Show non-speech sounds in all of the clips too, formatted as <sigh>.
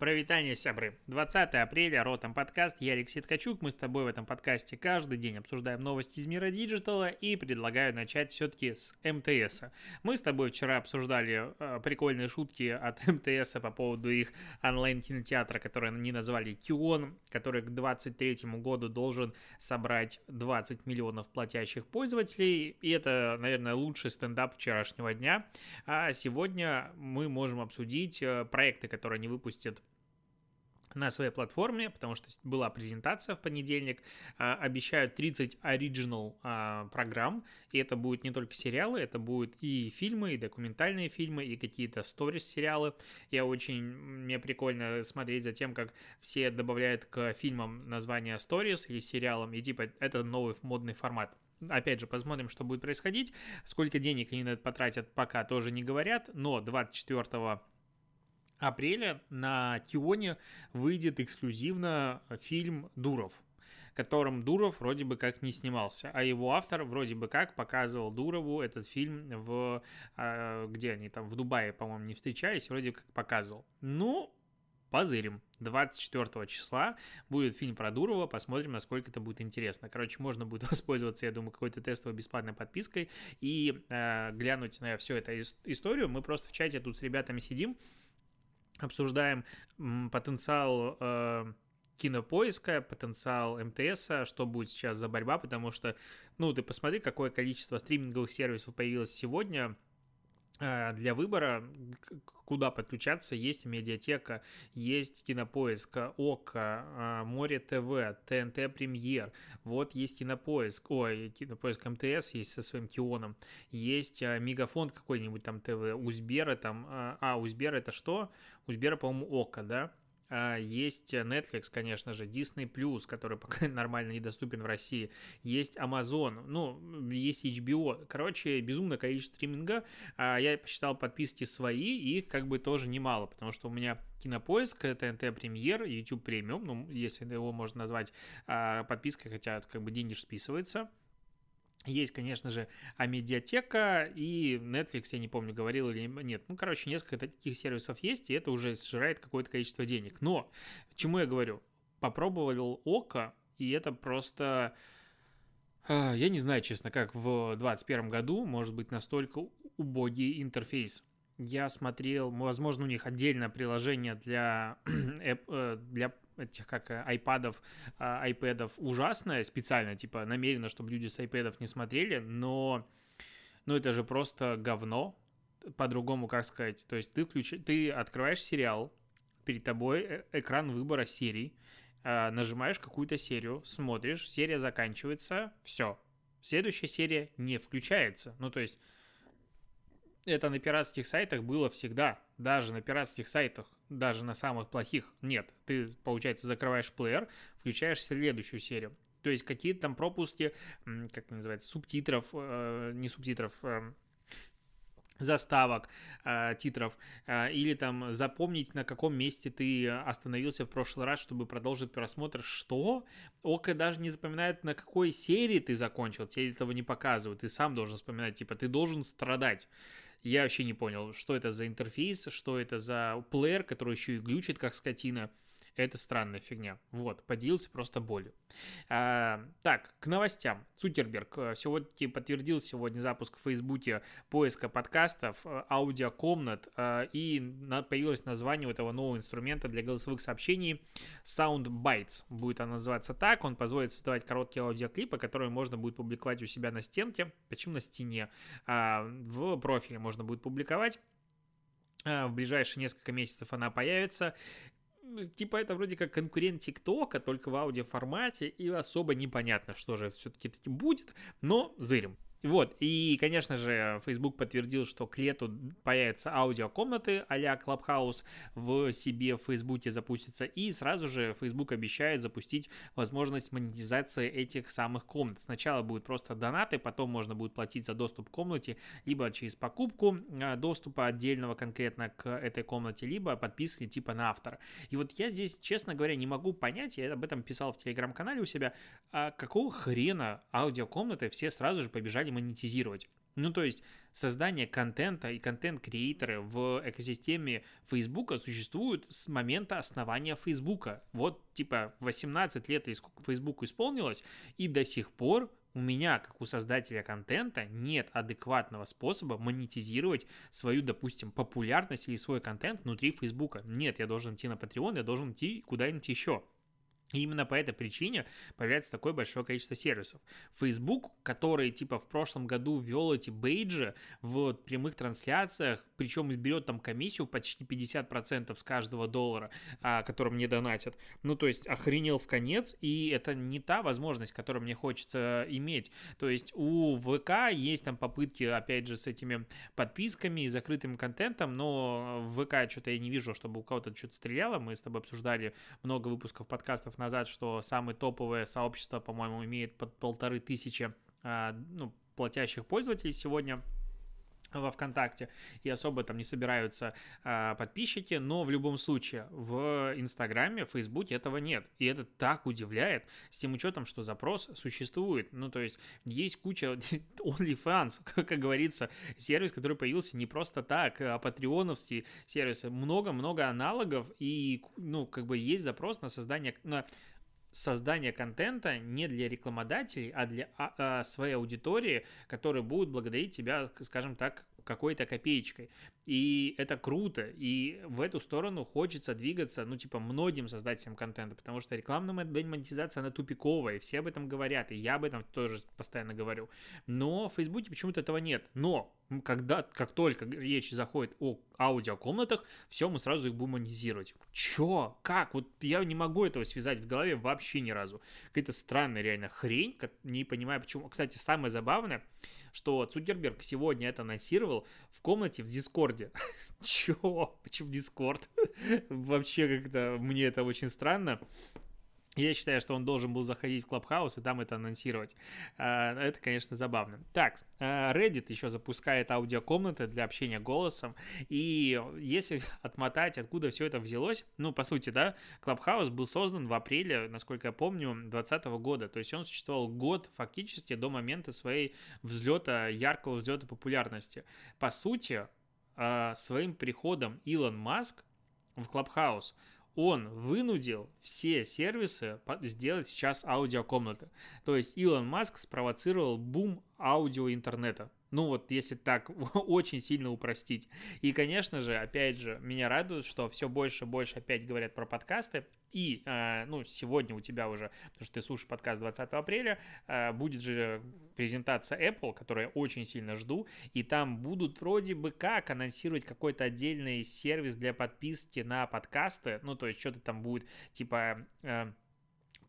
Прывітанне, сябры. 20 апреля, Ротом подкаст, я Алексей Ткачук. Мы с тобой в этом подкасте каждый день обсуждаем новости из мира диджитала и предлагаю начать все-таки с МТС. Мы с тобой вчера обсуждали э, прикольные шутки от <laughs> МТС по поводу их онлайн-кинотеатра, который они назвали Кион, который к 2023 году должен собрать 20 миллионов платящих пользователей. И это, наверное, лучший стендап вчерашнего дня. А сегодня мы можем обсудить э, проекты, которые они выпустят на своей платформе, потому что была презентация в понедельник, а, обещают 30 оригинал а, программ, и это будет не только сериалы, это будут и фильмы, и документальные фильмы, и какие-то сторис-сериалы. Я очень, мне прикольно смотреть за тем, как все добавляют к фильмам название сторис или сериалам, и типа это новый модный формат. Опять же, посмотрим, что будет происходить. Сколько денег они на это потратят, пока тоже не говорят, но 24 апреля на Тионе выйдет эксклюзивно фильм «Дуров», которым Дуров вроде бы как не снимался, а его автор вроде бы как показывал Дурову этот фильм в... А, где они там, в Дубае, по-моему, не встречались, вроде как показывал. Ну, позырим. 24 числа будет фильм про Дурова, посмотрим, насколько это будет интересно. Короче, можно будет <laughs> воспользоваться, я думаю, какой-то тестовой бесплатной подпиской и э, глянуть на всю эту историю. Мы просто в чате тут с ребятами сидим, обсуждаем потенциал э, кинопоиска, потенциал МТС, что будет сейчас за борьба, потому что, ну, ты посмотри, какое количество стриминговых сервисов появилось сегодня, для выбора, куда подключаться, есть медиатека, есть кинопоиск, ОКО, э, Море ТВ, ТНТ Премьер, вот есть кинопоиск, ой, кинопоиск МТС есть со своим Кионом, есть э, Мегафон какой-нибудь там ТВ, Узбера там, а, Узбер это что? Узбера, по-моему, ОКО, да? А, есть Netflix, конечно же, Disney+, который <laughs> пока нормально недоступен в России. Есть Amazon, ну, есть HBO. Короче, безумное количество стриминга. А, я посчитал подписки свои, и как бы тоже немало, потому что у меня Кинопоиск, ТНТ Премьер, YouTube Премиум, ну, если его можно назвать а, подпиской, хотя как бы деньги списывается. Есть, конечно же, Амедиатека и Netflix, я не помню, говорил или нет. Ну, короче, несколько таких сервисов есть, и это уже сжирает какое-то количество денег. Но, чему я говорю? Попробовал Око, и это просто... А, я не знаю, честно, как в 2021 году может быть настолько убогий интерфейс. Я смотрел, возможно, у них отдельное приложение для, <clears throat> э, для этих как э, айпадов, айпэдов ужасное, специально, типа, намеренно, чтобы люди с айпэдов не смотрели, но, ну, это же просто говно, по-другому, как сказать, то есть ты, включ... ты открываешь сериал, перед тобой э, экран выбора серий, а, нажимаешь какую-то серию, смотришь, серия заканчивается, все, следующая серия не включается, ну, то есть это на пиратских сайтах было всегда. Даже на пиратских сайтах, даже на самых плохих, нет. Ты, получается, закрываешь плеер, включаешь следующую серию. То есть какие-то там пропуски, как называется, субтитров, э, не субтитров, э, заставок, э, титров, э, или там запомнить, на каком месте ты остановился в прошлый раз, чтобы продолжить просмотр. Что? Око даже не запоминает, на какой серии ты закончил, тебе этого не показывают, ты сам должен вспоминать, типа, ты должен страдать. Я вообще не понял, что это за интерфейс, что это за плеер, который еще и глючит, как скотина. Это странная фигня. Вот, поделился просто болью. А, так, к новостям. Цукерберг э, сегодня подтвердил сегодня запуск в Фейсбуке поиска подкастов, э, аудиокомнат, э, и появилось название у этого нового инструмента для голосовых сообщений SoundBytes. Будет он называться так. Он позволит создавать короткие аудиоклипы, которые можно будет публиковать у себя на стенке. Почему на стене? А, в профиле можно будет публиковать. В ближайшие несколько месяцев она появится типа это вроде как конкурент ТикТока, только в аудиоформате, и особо непонятно, что же все-таки будет, но зырим. Вот, и, конечно же, Facebook подтвердил, что к лету появятся аудиокомнаты а-ля Clubhouse в себе в Facebook запустится, и сразу же Facebook обещает запустить возможность монетизации этих самых комнат. Сначала будут просто донаты, потом можно будет платить за доступ к комнате, либо через покупку а, доступа отдельного конкретно к этой комнате, либо подписки типа на автора. И вот я здесь, честно говоря, не могу понять, я об этом писал в телеграм-канале у себя, а какого хрена аудиокомнаты все сразу же побежали монетизировать. Ну, то есть создание контента и контент-креаторы в экосистеме Фейсбука существуют с момента основания Фейсбука. Вот, типа, 18 лет Фейсбуку исполнилось, и до сих пор у меня, как у создателя контента, нет адекватного способа монетизировать свою, допустим, популярность или свой контент внутри Фейсбука. Нет, я должен идти на Patreon, я должен идти куда-нибудь еще. И именно по этой причине появляется такое большое количество сервисов. Facebook, который типа в прошлом году ввел эти бейджи в прямых трансляциях, причем берет там комиссию почти 50% с каждого доллара, а, который мне донатят. Ну, то есть охренел в конец, и это не та возможность, которую мне хочется иметь. То есть у ВК есть там попытки, опять же, с этими подписками и закрытым контентом, но в ВК что-то я не вижу, чтобы у кого-то что-то стреляло. Мы с тобой обсуждали много выпусков подкастов назад, что самое топовое сообщество, по-моему, имеет под полторы тысячи а, ну, платящих пользователей сегодня во ВКонтакте, и особо там не собираются а, подписчики, но в любом случае в Инстаграме, в Фейсбуке этого нет, и это так удивляет, с тем учетом, что запрос существует, ну то есть есть куча <laughs> OnlyFans, как, <laughs> как говорится, сервис, который появился не просто так, а патреоновские сервисы, много-много аналогов, и ну как бы есть запрос на создание, на создание контента не для рекламодателей, а для а, а, своей аудитории, которые будут благодарить тебя, скажем так, какой-то копеечкой. И это круто, и в эту сторону хочется двигаться, ну, типа, многим создателям контента, потому что рекламная монетизация, она тупиковая, и все об этом говорят, и я об этом тоже постоянно говорю. Но в Фейсбуке почему-то этого нет. Но когда, как только речь заходит о аудиокомнатах, все, мы сразу их будем монетизировать. Чё? Как? Вот я не могу этого связать в голове вообще ни разу. Какая-то странная реально хрень, не понимаю почему. Кстати, самое забавное, что Цукерберг сегодня это анонсировал в комнате в Дискорде. <laughs> Чё? Почему Дискорд? <laughs> Вообще как-то мне это очень странно. Я считаю, что он должен был заходить в Клабхаус и там это анонсировать. А, это, конечно, забавно. Так, а, Reddit еще запускает аудиокомнаты для общения голосом. И если <laughs> отмотать, откуда все это взялось, ну, по сути, да, Клабхаус был создан в апреле, насколько я помню, 2020 года. То есть он существовал год фактически до момента своей взлета, яркого взлета популярности. По сути, а, своим приходом Илон Маск в Клабхаус – он вынудил все сервисы сделать сейчас аудиокомнаты. То есть Илон Маск спровоцировал бум аудио интернета. Ну вот, если так <laughs> очень сильно упростить. И, конечно же, опять же, меня радует, что все больше и больше опять говорят про подкасты. И, э, ну, сегодня у тебя уже, потому что ты слушаешь подкаст 20 апреля, э, будет же презентация Apple, которую я очень сильно жду. И там будут вроде бы как анонсировать какой-то отдельный сервис для подписки на подкасты. Ну, то есть что-то там будет типа... Э,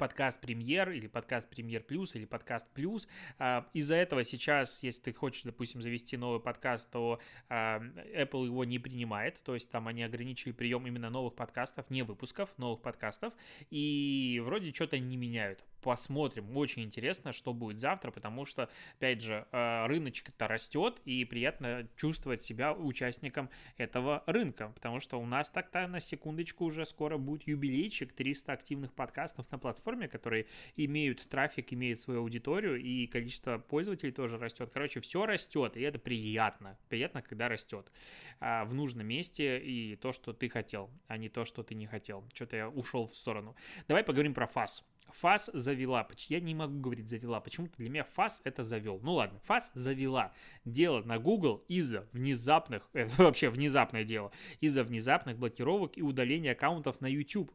подкаст премьер или подкаст премьер плюс или подкаст плюс. А, из-за этого сейчас, если ты хочешь, допустим, завести новый подкаст, то а, Apple его не принимает, то есть там они ограничили прием именно новых подкастов, не выпусков, новых подкастов, и вроде что-то не меняют посмотрим. Очень интересно, что будет завтра, потому что, опять же, э, рыночек-то растет, и приятно чувствовать себя участником этого рынка, потому что у нас так-то на секундочку уже скоро будет юбилейчик, 300 активных подкастов на платформе, которые имеют трафик, имеют свою аудиторию, и количество пользователей тоже растет. Короче, все растет, и это приятно. Приятно, когда растет а, в нужном месте, и то, что ты хотел, а не то, что ты не хотел. Что-то я ушел в сторону. Давай поговорим про фас. ФАС завела. Я не могу говорить завела. Почему-то для меня ФАС это завел. Ну ладно, ФАС завела. Дело на Google из-за внезапных, это <laughs> вообще внезапное дело, из-за внезапных блокировок и удаления аккаунтов на YouTube.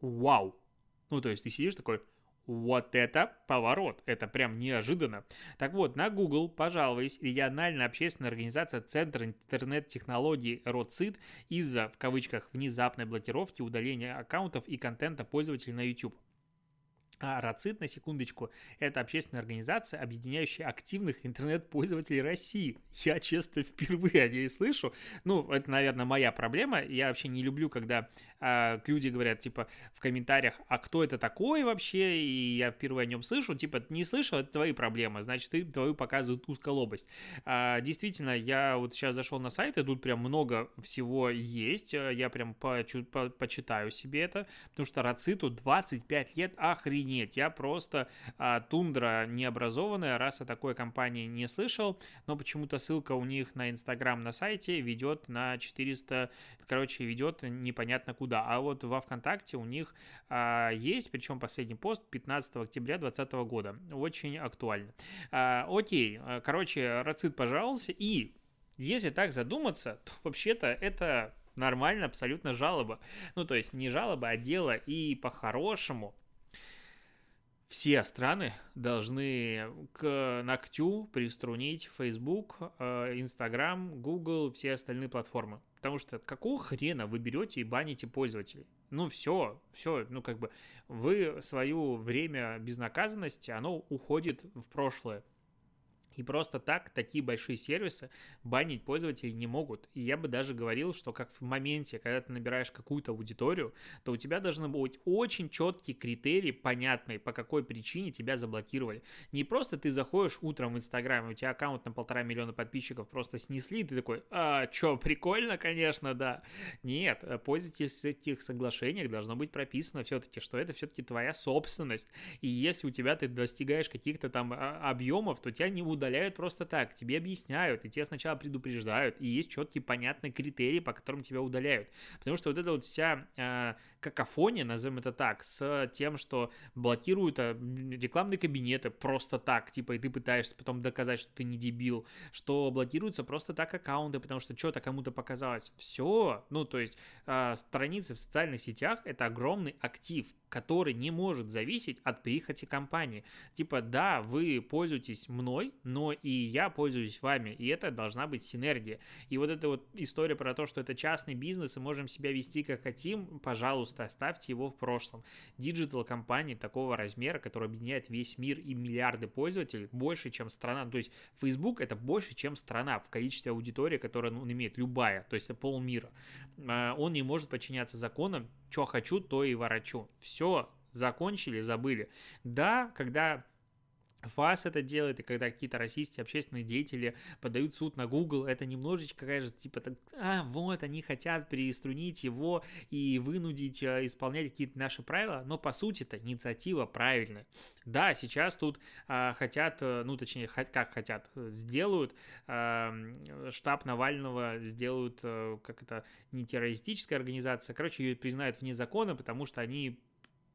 Вау. Ну, то есть ты сидишь такой, вот это поворот, это прям неожиданно. Так вот, на Google пожаловались региональная общественная организация Центр интернет-технологий РОЦИД из-за, в кавычках, внезапной блокировки удаления аккаунтов и контента пользователей на YouTube. А РАЦИТ, на секундочку, это общественная организация, объединяющая активных интернет-пользователей России. Я, честно, впервые о ней слышу. Ну, это, наверное, моя проблема. Я вообще не люблю, когда а, люди говорят, типа, в комментариях, а кто это такой вообще, и я впервые о нем слышу. Типа, не слышал, это твои проблемы, значит, ты, твою показывают узколобость. А, действительно, я вот сейчас зашел на сайт, и тут прям много всего есть. Я прям по, по, почитаю себе это, потому что РАЦИТу 25 лет охренеть нет, я просто а, тундра необразованная, раз о такой компании не слышал, но почему-то ссылка у них на Инстаграм на сайте ведет на 400, короче, ведет непонятно куда. А вот во ВКонтакте у них а, есть, причем последний пост 15 октября 2020 года. Очень актуально. А, окей, короче, Рацит пожаловался, и если так задуматься, то вообще-то это нормально абсолютно жалоба. Ну, то есть не жалоба, а дело. И по-хорошему все страны должны к ногтю приструнить Facebook, э, Instagram, Google, все остальные платформы. Потому что какого хрена вы берете и баните пользователей? Ну все, все, ну как бы вы свое время безнаказанности, оно уходит в прошлое. И просто так такие большие сервисы банить пользователей не могут. И я бы даже говорил, что как в моменте, когда ты набираешь какую-то аудиторию, то у тебя должны быть очень четкие критерии, понятные, по какой причине тебя заблокировали. Не просто ты заходишь утром в Инстаграм, у тебя аккаунт на полтора миллиона подписчиков просто снесли, и ты такой, а, чё, прикольно, конечно, да. Нет, пользуйтесь этих соглашениях должно быть прописано все-таки, что это все-таки твоя собственность. И если у тебя ты достигаешь каких-то там а, объемов, то тебя не удалят удаляют просто так, тебе объясняют, и тебя сначала предупреждают, и есть четкие понятные критерии, по которым тебя удаляют. Потому что вот эта вот вся э, какофония, назовем это так, с тем, что блокируют э, рекламные кабинеты просто так, типа, и ты пытаешься потом доказать, что ты не дебил, что блокируются просто так аккаунты, потому что что-то кому-то показалось. Все, ну, то есть э, страницы в социальных сетях — это огромный актив, который не может зависеть от прихоти компании. Типа, да, вы пользуетесь мной, но и я пользуюсь вами, и это должна быть синергия. И вот эта вот история про то, что это частный бизнес, и можем себя вести как хотим, пожалуйста, оставьте его в прошлом. Digital компании такого размера, который объединяет весь мир и миллиарды пользователей, больше, чем страна. То есть Facebook это больше, чем страна в количестве аудитории, которую он имеет, любая, то есть полмира. А, он не может подчиняться законам, что хочу, то и ворочу. Все, закончили, забыли. Да, когда ФАС это делает, и когда какие-то российские общественные деятели подают суд на Google, это немножечко, конечно, типа, так, а, вот, они хотят переструнить его и вынудить э, исполнять какие-то наши правила, но по сути это инициатива правильная. Да, сейчас тут а, хотят, э, ну, точнее, как хотят, сделают, а, штаб Навального сделают, а, как это, не террористическая организация, короче, ее признают вне закона, потому что они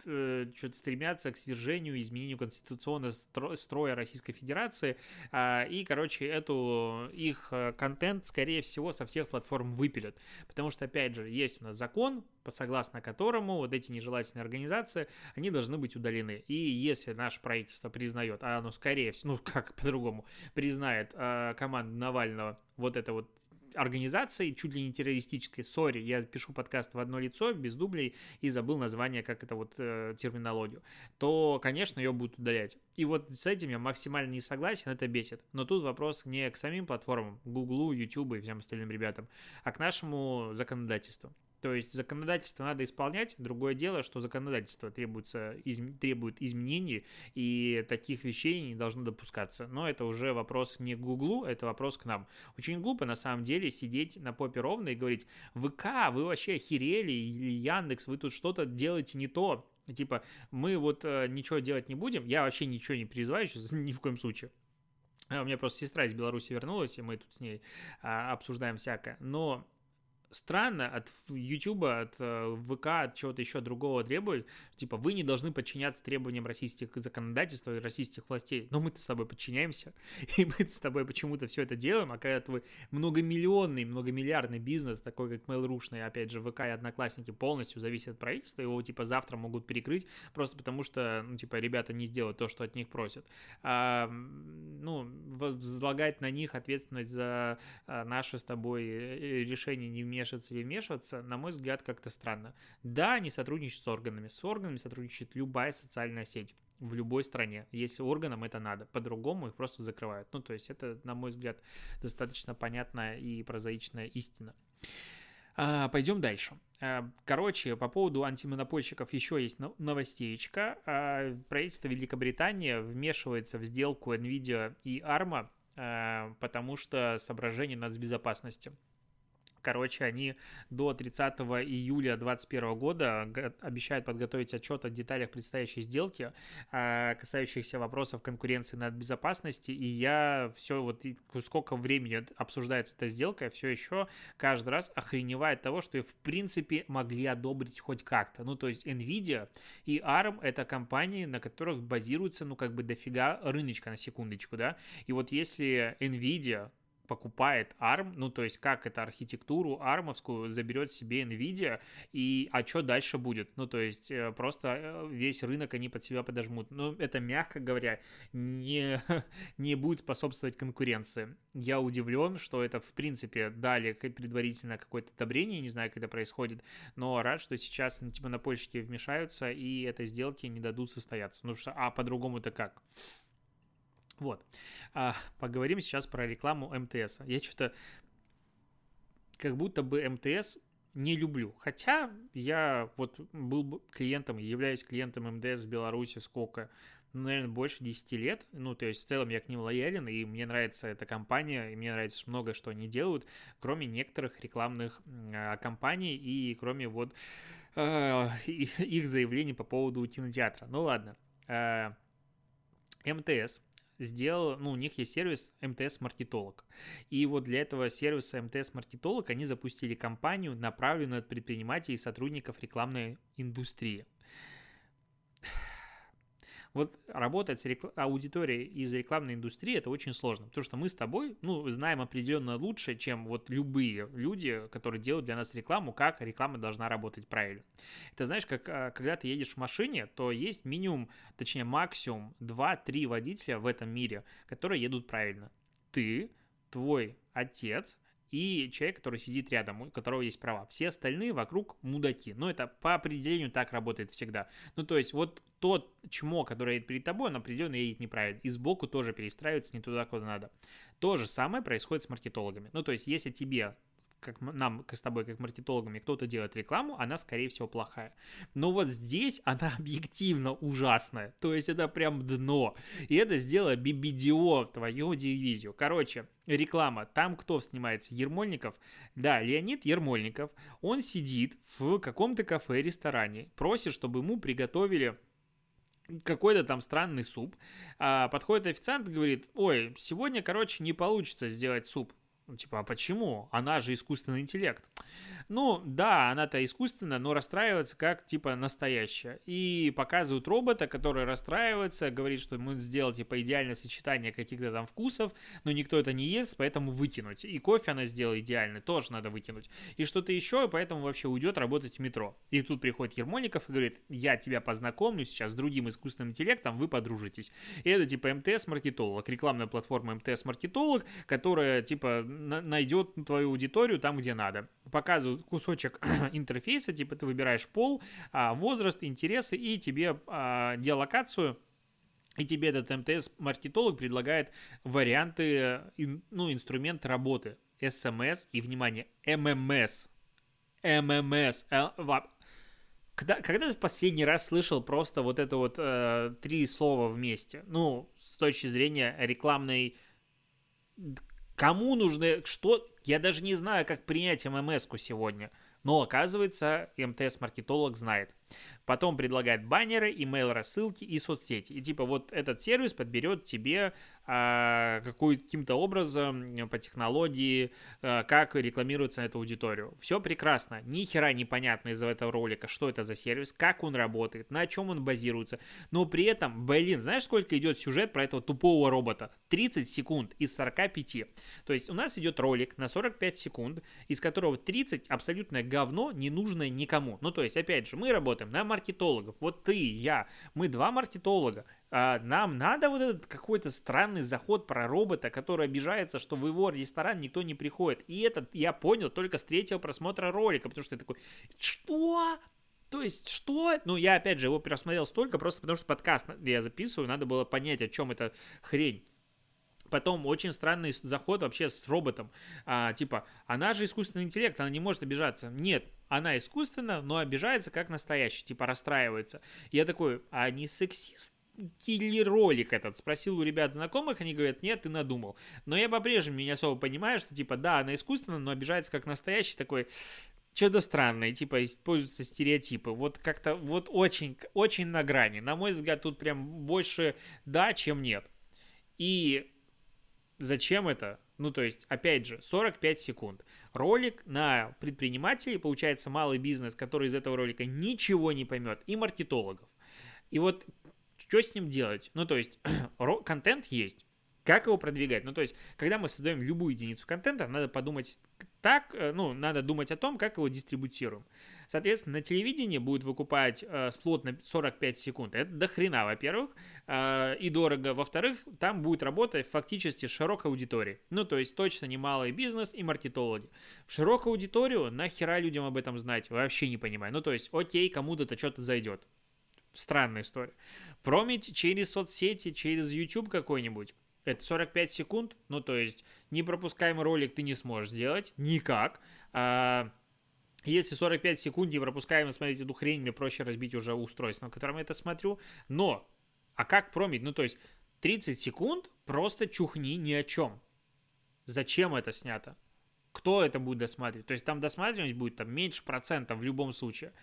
э, что-то стремятся к свержению, изменению конституционного строя Российской Федерации. Э, и, короче, эту их э, контент, скорее всего, со всех платформ выпилят. Потому что, опять же, есть у нас закон, по согласно которому вот эти нежелательные организации, они должны быть удалены. И если наше правительство признает, а оно скорее всего, ну <laughs> как по-другому, признает э, команду Навального вот это вот организацией, чуть ли не террористической, сори, я пишу подкаст в одно лицо, без дублей, и забыл название, как это вот э, терминологию, то, конечно, ее будут удалять. И вот с этим я максимально не согласен, это бесит. Но тут вопрос не к самим платформам, Гуглу, Ютубу и всем остальным ребятам, а к нашему законодательству. То есть законодательство надо исполнять. Другое дело, что законодательство требуется, из, требует изменений, и таких вещей не должно допускаться. Но это уже вопрос не к Гуглу, это вопрос к нам. Очень глупо на самом деле сидеть на попе ровно и говорить, ВК, вы вообще охерели, или Яндекс, вы тут что-то делаете не то. Типа, мы вот э, ничего делать не будем, я вообще ничего не призываю сейчас, <laughs> ни в коем случае. А у меня просто сестра из Беларуси вернулась, и мы тут с ней а, обсуждаем всякое. Но странно от YouTube, от э, ВК, от чего-то еще другого требует, типа, вы не должны подчиняться требованиям российских законодательства и российских властей. Но мы-то с тобой подчиняемся, <laughs> и мы с тобой почему-то все это делаем, а когда твой многомиллионный, многомиллиардный бизнес, такой как Mail.ru, опять же, ВК и Одноклассники полностью зависят от правительства, его, типа, завтра могут перекрыть, просто потому что, ну, типа, ребята не сделают то, что от них просят. А, ну, возлагать на них ответственность за а, наши с тобой э, решения не вмешиваться вмешиваться или вмешиваться, на мой взгляд, как-то странно. Да, они сотрудничают с органами. С органами сотрудничает любая социальная сеть в любой стране, если органам это надо. По-другому их просто закрывают. Ну, то есть это, на мой взгляд, достаточно понятная и прозаичная истина. А, пойдем дальше. А, короче, по поводу антимонопольщиков еще есть новостеечка. А, правительство Великобритании вмешивается в сделку NVIDIA и ARMA, а, потому что соображение нацбезопасности. Короче, они до 30 июля 2021 года обещают подготовить отчет о деталях предстоящей сделки, а, касающихся вопросов конкуренции над безопасности. И я все вот сколько времени обсуждается эта сделка, все еще каждый раз охреневает того, что ее в принципе могли одобрить хоть как-то. Ну, то есть Nvidia и ARM это компании, на которых базируется, ну, как бы дофига рыночка на секундочку, да. И вот если Nvidia покупает ARM, ну, то есть как это архитектуру армовскую заберет себе NVIDIA, и а что дальше будет? Ну, то есть э, просто э, весь рынок они под себя подожмут. Ну, это, мягко говоря, не, <laughs> не будет способствовать конкуренции. Я удивлен, что это, в принципе, дали предварительно какое-то одобрение, не знаю, как это происходит, но рад, что сейчас, ну, типа, на напольщики вмешаются, и этой сделки не дадут состояться. Ну, что, а по-другому-то как? Вот. А, поговорим сейчас про рекламу МТС. Я что-то как будто бы МТС не люблю. Хотя я вот был клиентом, являюсь клиентом МТС в Беларуси сколько? Ну, наверное, больше 10 лет. Ну, то есть в целом я к ним лоялен, и мне нравится эта компания, и мне нравится много, что они делают, кроме некоторых рекламных э, компаний и кроме вот э, их заявлений по поводу кинотеатра. Ну, ладно. Э, МТС сделал, ну, у них есть сервис МТС Маркетолог. И вот для этого сервиса МТС Маркетолог они запустили кампанию, направленную от предпринимателей и сотрудников рекламной индустрии. Вот работать с рекл... аудиторией из рекламной индустрии это очень сложно, потому что мы с тобой, ну, знаем определенно лучше, чем вот любые люди, которые делают для нас рекламу, как реклама должна работать правильно. Это знаешь, как а, когда ты едешь в машине, то есть минимум, точнее максимум 2-3 водителя в этом мире, которые едут правильно. Ты, твой отец, и человек, который сидит рядом, у которого есть права. Все остальные вокруг мудаки. Но это по определению так работает всегда. Ну, то есть, вот тот чмо, который едет перед тобой, он определенно едет неправильно. И сбоку тоже перестраивается не туда, куда надо. То же самое происходит с маркетологами. Ну, то есть, если тебе как нам с тобой, как маркетологами, кто-то делает рекламу, она, скорее всего, плохая. Но вот здесь она <laughs> объективно ужасная. То есть это прям дно. И это сделало BBDO твою дивизию. Короче, реклама. Там кто снимается? Ермольников? Да, Леонид Ермольников. Он сидит в каком-то кафе, ресторане, просит, чтобы ему приготовили какой-то там странный суп. А, подходит официант и говорит, ой, сегодня, короче, не получится сделать суп. Ну, типа, а почему? Она же искусственный интеллект. Ну, да, она-то искусственная, но расстраивается как, типа, настоящая. И показывают робота, который расстраивается, говорит, что мы сделал, типа, идеальное сочетание каких-то там вкусов, но никто это не ест, поэтому выкинуть. И кофе она сделала идеальный, тоже надо выкинуть. И что-то еще, и поэтому вообще уйдет работать в метро. И тут приходит Ермольников и говорит, я тебя познакомлю сейчас с другим искусственным интеллектом, вы подружитесь. И это, типа, МТС-маркетолог, рекламная платформа МТС-маркетолог, которая, типа, найдет твою аудиторию там, где надо. Показывают кусочек <clears throat> интерфейса, типа ты выбираешь пол, а, возраст, интересы и тебе а, геолокацию, и тебе этот МТС-маркетолог предлагает варианты, ну, инструменты работы. СМС и, внимание, ММС. ММС. Когда, когда ты в последний раз слышал просто вот это вот э, три слова вместе? Ну, с точки зрения рекламной Кому нужны, что, я даже не знаю, как принять ММС-ку сегодня, но оказывается, МТС-маркетолог знает. Потом предлагает баннеры, email рассылки и соцсети. И типа вот этот сервис подберет тебе а, каким-то образом по технологии, а, как рекламируется на эту аудиторию. Все прекрасно. Ни хера непонятно из этого ролика, что это за сервис, как он работает, на чем он базируется. Но при этом, блин, знаешь, сколько идет сюжет про этого тупого робота? 30 секунд из 45. То есть у нас идет ролик на 45 секунд, из которого 30 абсолютное говно, не нужное никому. Ну, то есть, опять же, мы работаем на маркетологов. Вот ты, я, мы два маркетолога. А нам надо вот этот какой-то странный заход про робота, который обижается, что в его ресторан никто не приходит. И этот я понял только с третьего просмотра ролика, потому что я такой, что? То есть, что? Ну, я, опять же, его пересмотрел столько, просто потому что подкаст я записываю, надо было понять, о чем эта хрень. Потом очень странный заход вообще с роботом. А, типа, она же искусственный интеллект, она не может обижаться. Нет, она искусственна, но обижается как настоящий, типа расстраивается. Я такой, а не сексист ролик этот? Спросил у ребят знакомых, они говорят, нет, ты надумал. Но я по-прежнему не особо понимаю, что типа, да, она искусственная, но обижается как настоящий такой что-то странное, типа используются стереотипы. Вот как-то, вот очень, очень на грани. На мой взгляд, тут прям больше да, чем нет. И зачем это? Ну, то есть, опять же, 45 секунд. Ролик на предпринимателей, получается, малый бизнес, который из этого ролика ничего не поймет, и маркетологов. И вот что с ним делать? Ну, то есть, <clears throat> контент есть. Как его продвигать? Ну, то есть, когда мы создаем любую единицу контента, надо подумать так, э, ну, надо думать о том, как его дистрибутируем. Соответственно, на телевидении будет выкупать э, слот на 45 секунд. Это до хрена, во-первых, э, и дорого. Во-вторых, там будет работать фактически широкая аудитория. Ну, то есть, точно не малый бизнес и маркетологи. В широкую аудиторию нахера людям об этом знать? Вообще не понимаю. Ну, то есть, окей, кому-то что-то зайдет. Странная история. Промить через соцсети, через YouTube какой-нибудь это 45 секунд, ну то есть непропускаемый ролик ты не сможешь сделать никак. А, если 45 секунд не пропускаем смотреть эту хрень, мне проще разбить уже устройство, на котором я это смотрю. Но, а как промить? Ну то есть 30 секунд просто чухни ни о чем. Зачем это снято? Кто это будет досматривать? То есть там досматриваемость будет там меньше процентов в любом случае.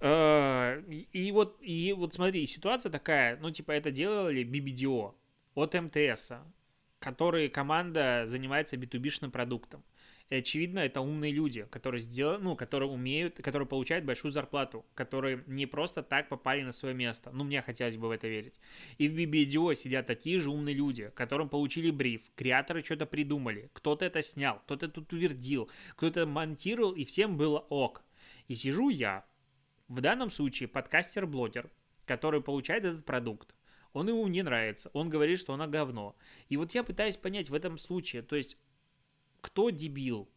А, и вот, и вот смотри, ситуация такая, ну, типа, это делали BBDO от МТС, который команда занимается B2B-шным продуктом. И очевидно, это умные люди, которые сделали, ну, которые умеют, которые получают большую зарплату, которые не просто так попали на свое место. Ну, мне хотелось бы в это верить. И в BBDO сидят такие же умные люди, которым получили бриф, креаторы что-то придумали, кто-то это снял, кто-то тут утвердил, кто-то монтировал, и всем было ок. И сижу я, в данном случае подкастер-блогер, который получает этот продукт, он ему не нравится, он говорит, что она говно. И вот я пытаюсь понять в этом случае, то есть, кто дебил?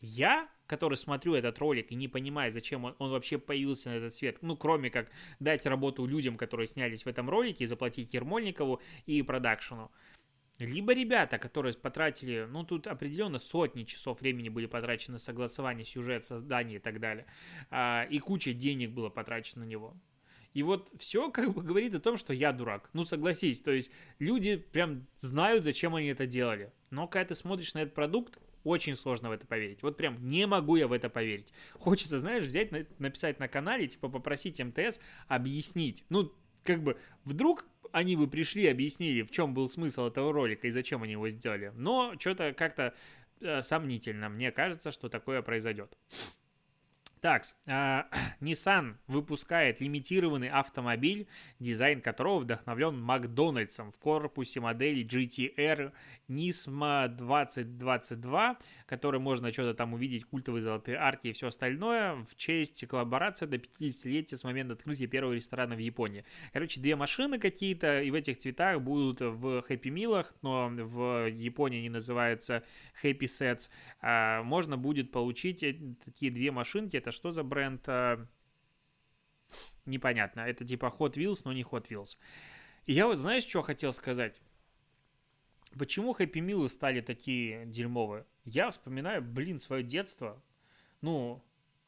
Я, который смотрю этот ролик и не понимаю, зачем он, он вообще появился на этот свет, ну, кроме как дать работу людям, которые снялись в этом ролике, и заплатить Ермольникову и продакшену. Либо ребята, которые потратили, ну, тут определенно сотни часов времени были потрачены на согласование, сюжет, создание и так далее, а, и куча денег было потрачено на него. И вот все как бы говорит о том, что я дурак. Ну, согласись, то есть люди прям знают, зачем они это делали. Но когда ты смотришь на этот продукт, очень сложно в это поверить. Вот прям не могу я в это поверить. Хочется, знаешь, взять, написать на канале, типа попросить МТС объяснить. Ну, как бы, вдруг они бы пришли, объяснили, в чем был смысл этого ролика и зачем они его сделали. Но что-то как-то э, сомнительно. Мне кажется, что такое произойдет. Так, э, <clears throat> Nissan выпускает лимитированный автомобиль, дизайн которого вдохновлен Макдональдсом в корпусе модели GTR Nismo 2022, который можно что-то там увидеть, культовые золотые арки и все остальное, в честь коллаборации до 50-летия с момента открытия первого ресторана в Японии. Короче, две машины какие-то, и в этих цветах будут в Happy Meal, но в Японии они называются Happy Sets. А можно будет получить такие две машинки, это что за бренд? А, непонятно. Это типа Hot Wheels, но не Hot Wheels. И я вот, знаешь, что хотел сказать? Почему Happy Meal стали такие дерьмовые? Я вспоминаю, блин, свое детство. Ну,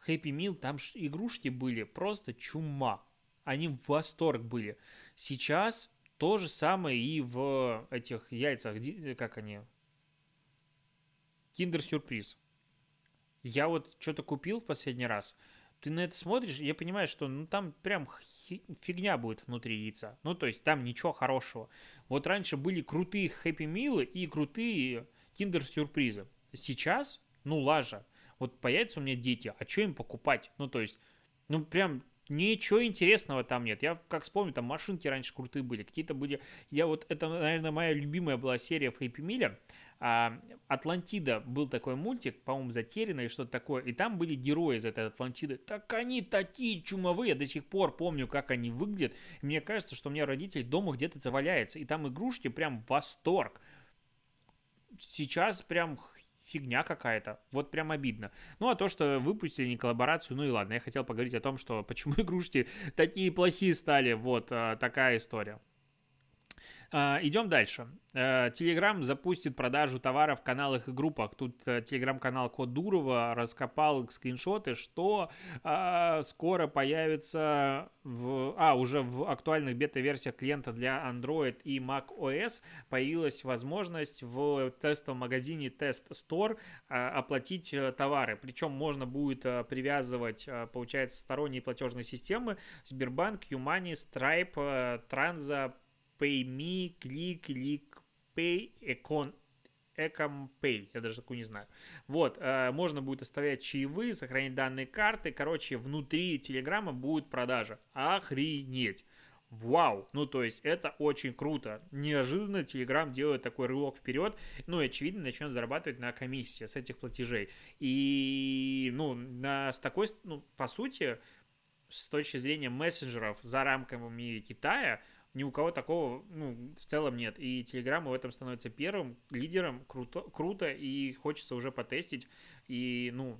Happy Meal, там игрушки были просто чума. Они в восторг были. Сейчас то же самое и в этих яйцах, как они? Киндер-сюрприз я вот что-то купил в последний раз, ты на это смотришь, я понимаю, что ну там прям фигня будет внутри яйца. Ну, то есть там ничего хорошего. Вот раньше были крутые хэппи милы и крутые киндер-сюрпризы. Сейчас, ну, лажа. Вот появятся у меня дети, а что им покупать? Ну, то есть, ну, прям Ничего интересного там нет. Я как вспомню, там машинки раньше крутые были. Какие-то были... Я вот... Это, наверное, моя любимая была серия в Хэппи. А, Атлантида был такой мультик, по-моему, затерянный что-то такое. И там были герои из этой Атлантиды. Так они такие чумовые. Я до сих пор помню, как они выглядят. Мне кажется, что у меня родителей дома где-то это валяется. И там игрушки прям восторг. Сейчас прям фигня какая-то. Вот прям обидно. Ну, а то, что выпустили не коллаборацию, ну и ладно. Я хотел поговорить о том, что почему <laughs> игрушки такие плохие стали. Вот а, такая история. А, идем дальше. Телеграм запустит продажу товаров в каналах и группах. Тут э, телеграм-канал Код Дурова раскопал скриншоты, что а, скоро появится в, а, уже в актуальных бета-версиях клиента для Android и Mac OS появилась возможность в тестовом магазине Test Store а, оплатить э, товары. Причем можно будет привязывать, получается, сторонние платежные системы Сбербанк, Юмани, Stripe, Транза, PayMe, Click, ClickPay, Econ, Ecompay, я даже такую не знаю. Вот, э, можно будет оставлять чаевые, сохранить данные карты, короче, внутри Телеграма будет продажа. Охренеть! Вау! Ну, то есть, это очень круто. Неожиданно Telegram делает такой рывок вперед, ну, и, очевидно, начнет зарабатывать на комиссии с этих платежей. И, ну, на, с такой, ну, по сути, с точки зрения мессенджеров за рамками Китая, ни у кого такого, ну, в целом нет. И Telegram в этом становится первым лидером, круто, круто, и хочется уже потестить. И, ну,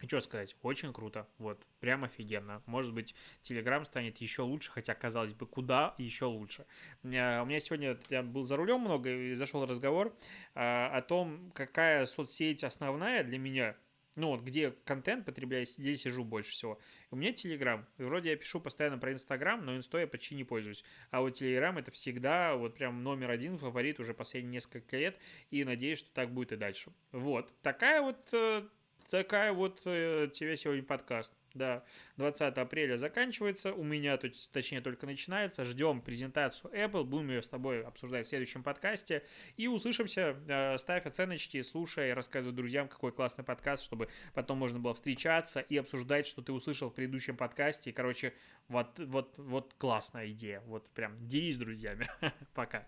и что сказать, очень круто, вот, прям офигенно. Может быть, Telegram станет еще лучше, хотя, казалось бы, куда еще лучше. У меня сегодня, я был за рулем много, и зашел разговор а, о том, какая соцсеть основная для меня, ну вот, где контент потребляю, здесь сижу больше всего. У меня Телеграм. Вроде я пишу постоянно про Инстаграм, но Инстой я почти не пользуюсь. А вот Телеграм это всегда вот прям номер один фаворит уже последние несколько лет. И надеюсь, что так будет и дальше. Вот. Такая вот э, такая вот э, тебе сегодня подкаст. Да, 20 апреля заканчивается, у меня, точнее, только начинается. Ждем презентацию Apple, будем ее с тобой обсуждать в следующем подкасте. И услышимся, э, ставь оценочки, слушай, рассказывай друзьям, какой классный подкаст, чтобы потом можно было встречаться и обсуждать, что ты услышал в предыдущем подкасте. Короче, вот, вот, вот классная идея. Вот прям делись с друзьями. <laughs> Пока.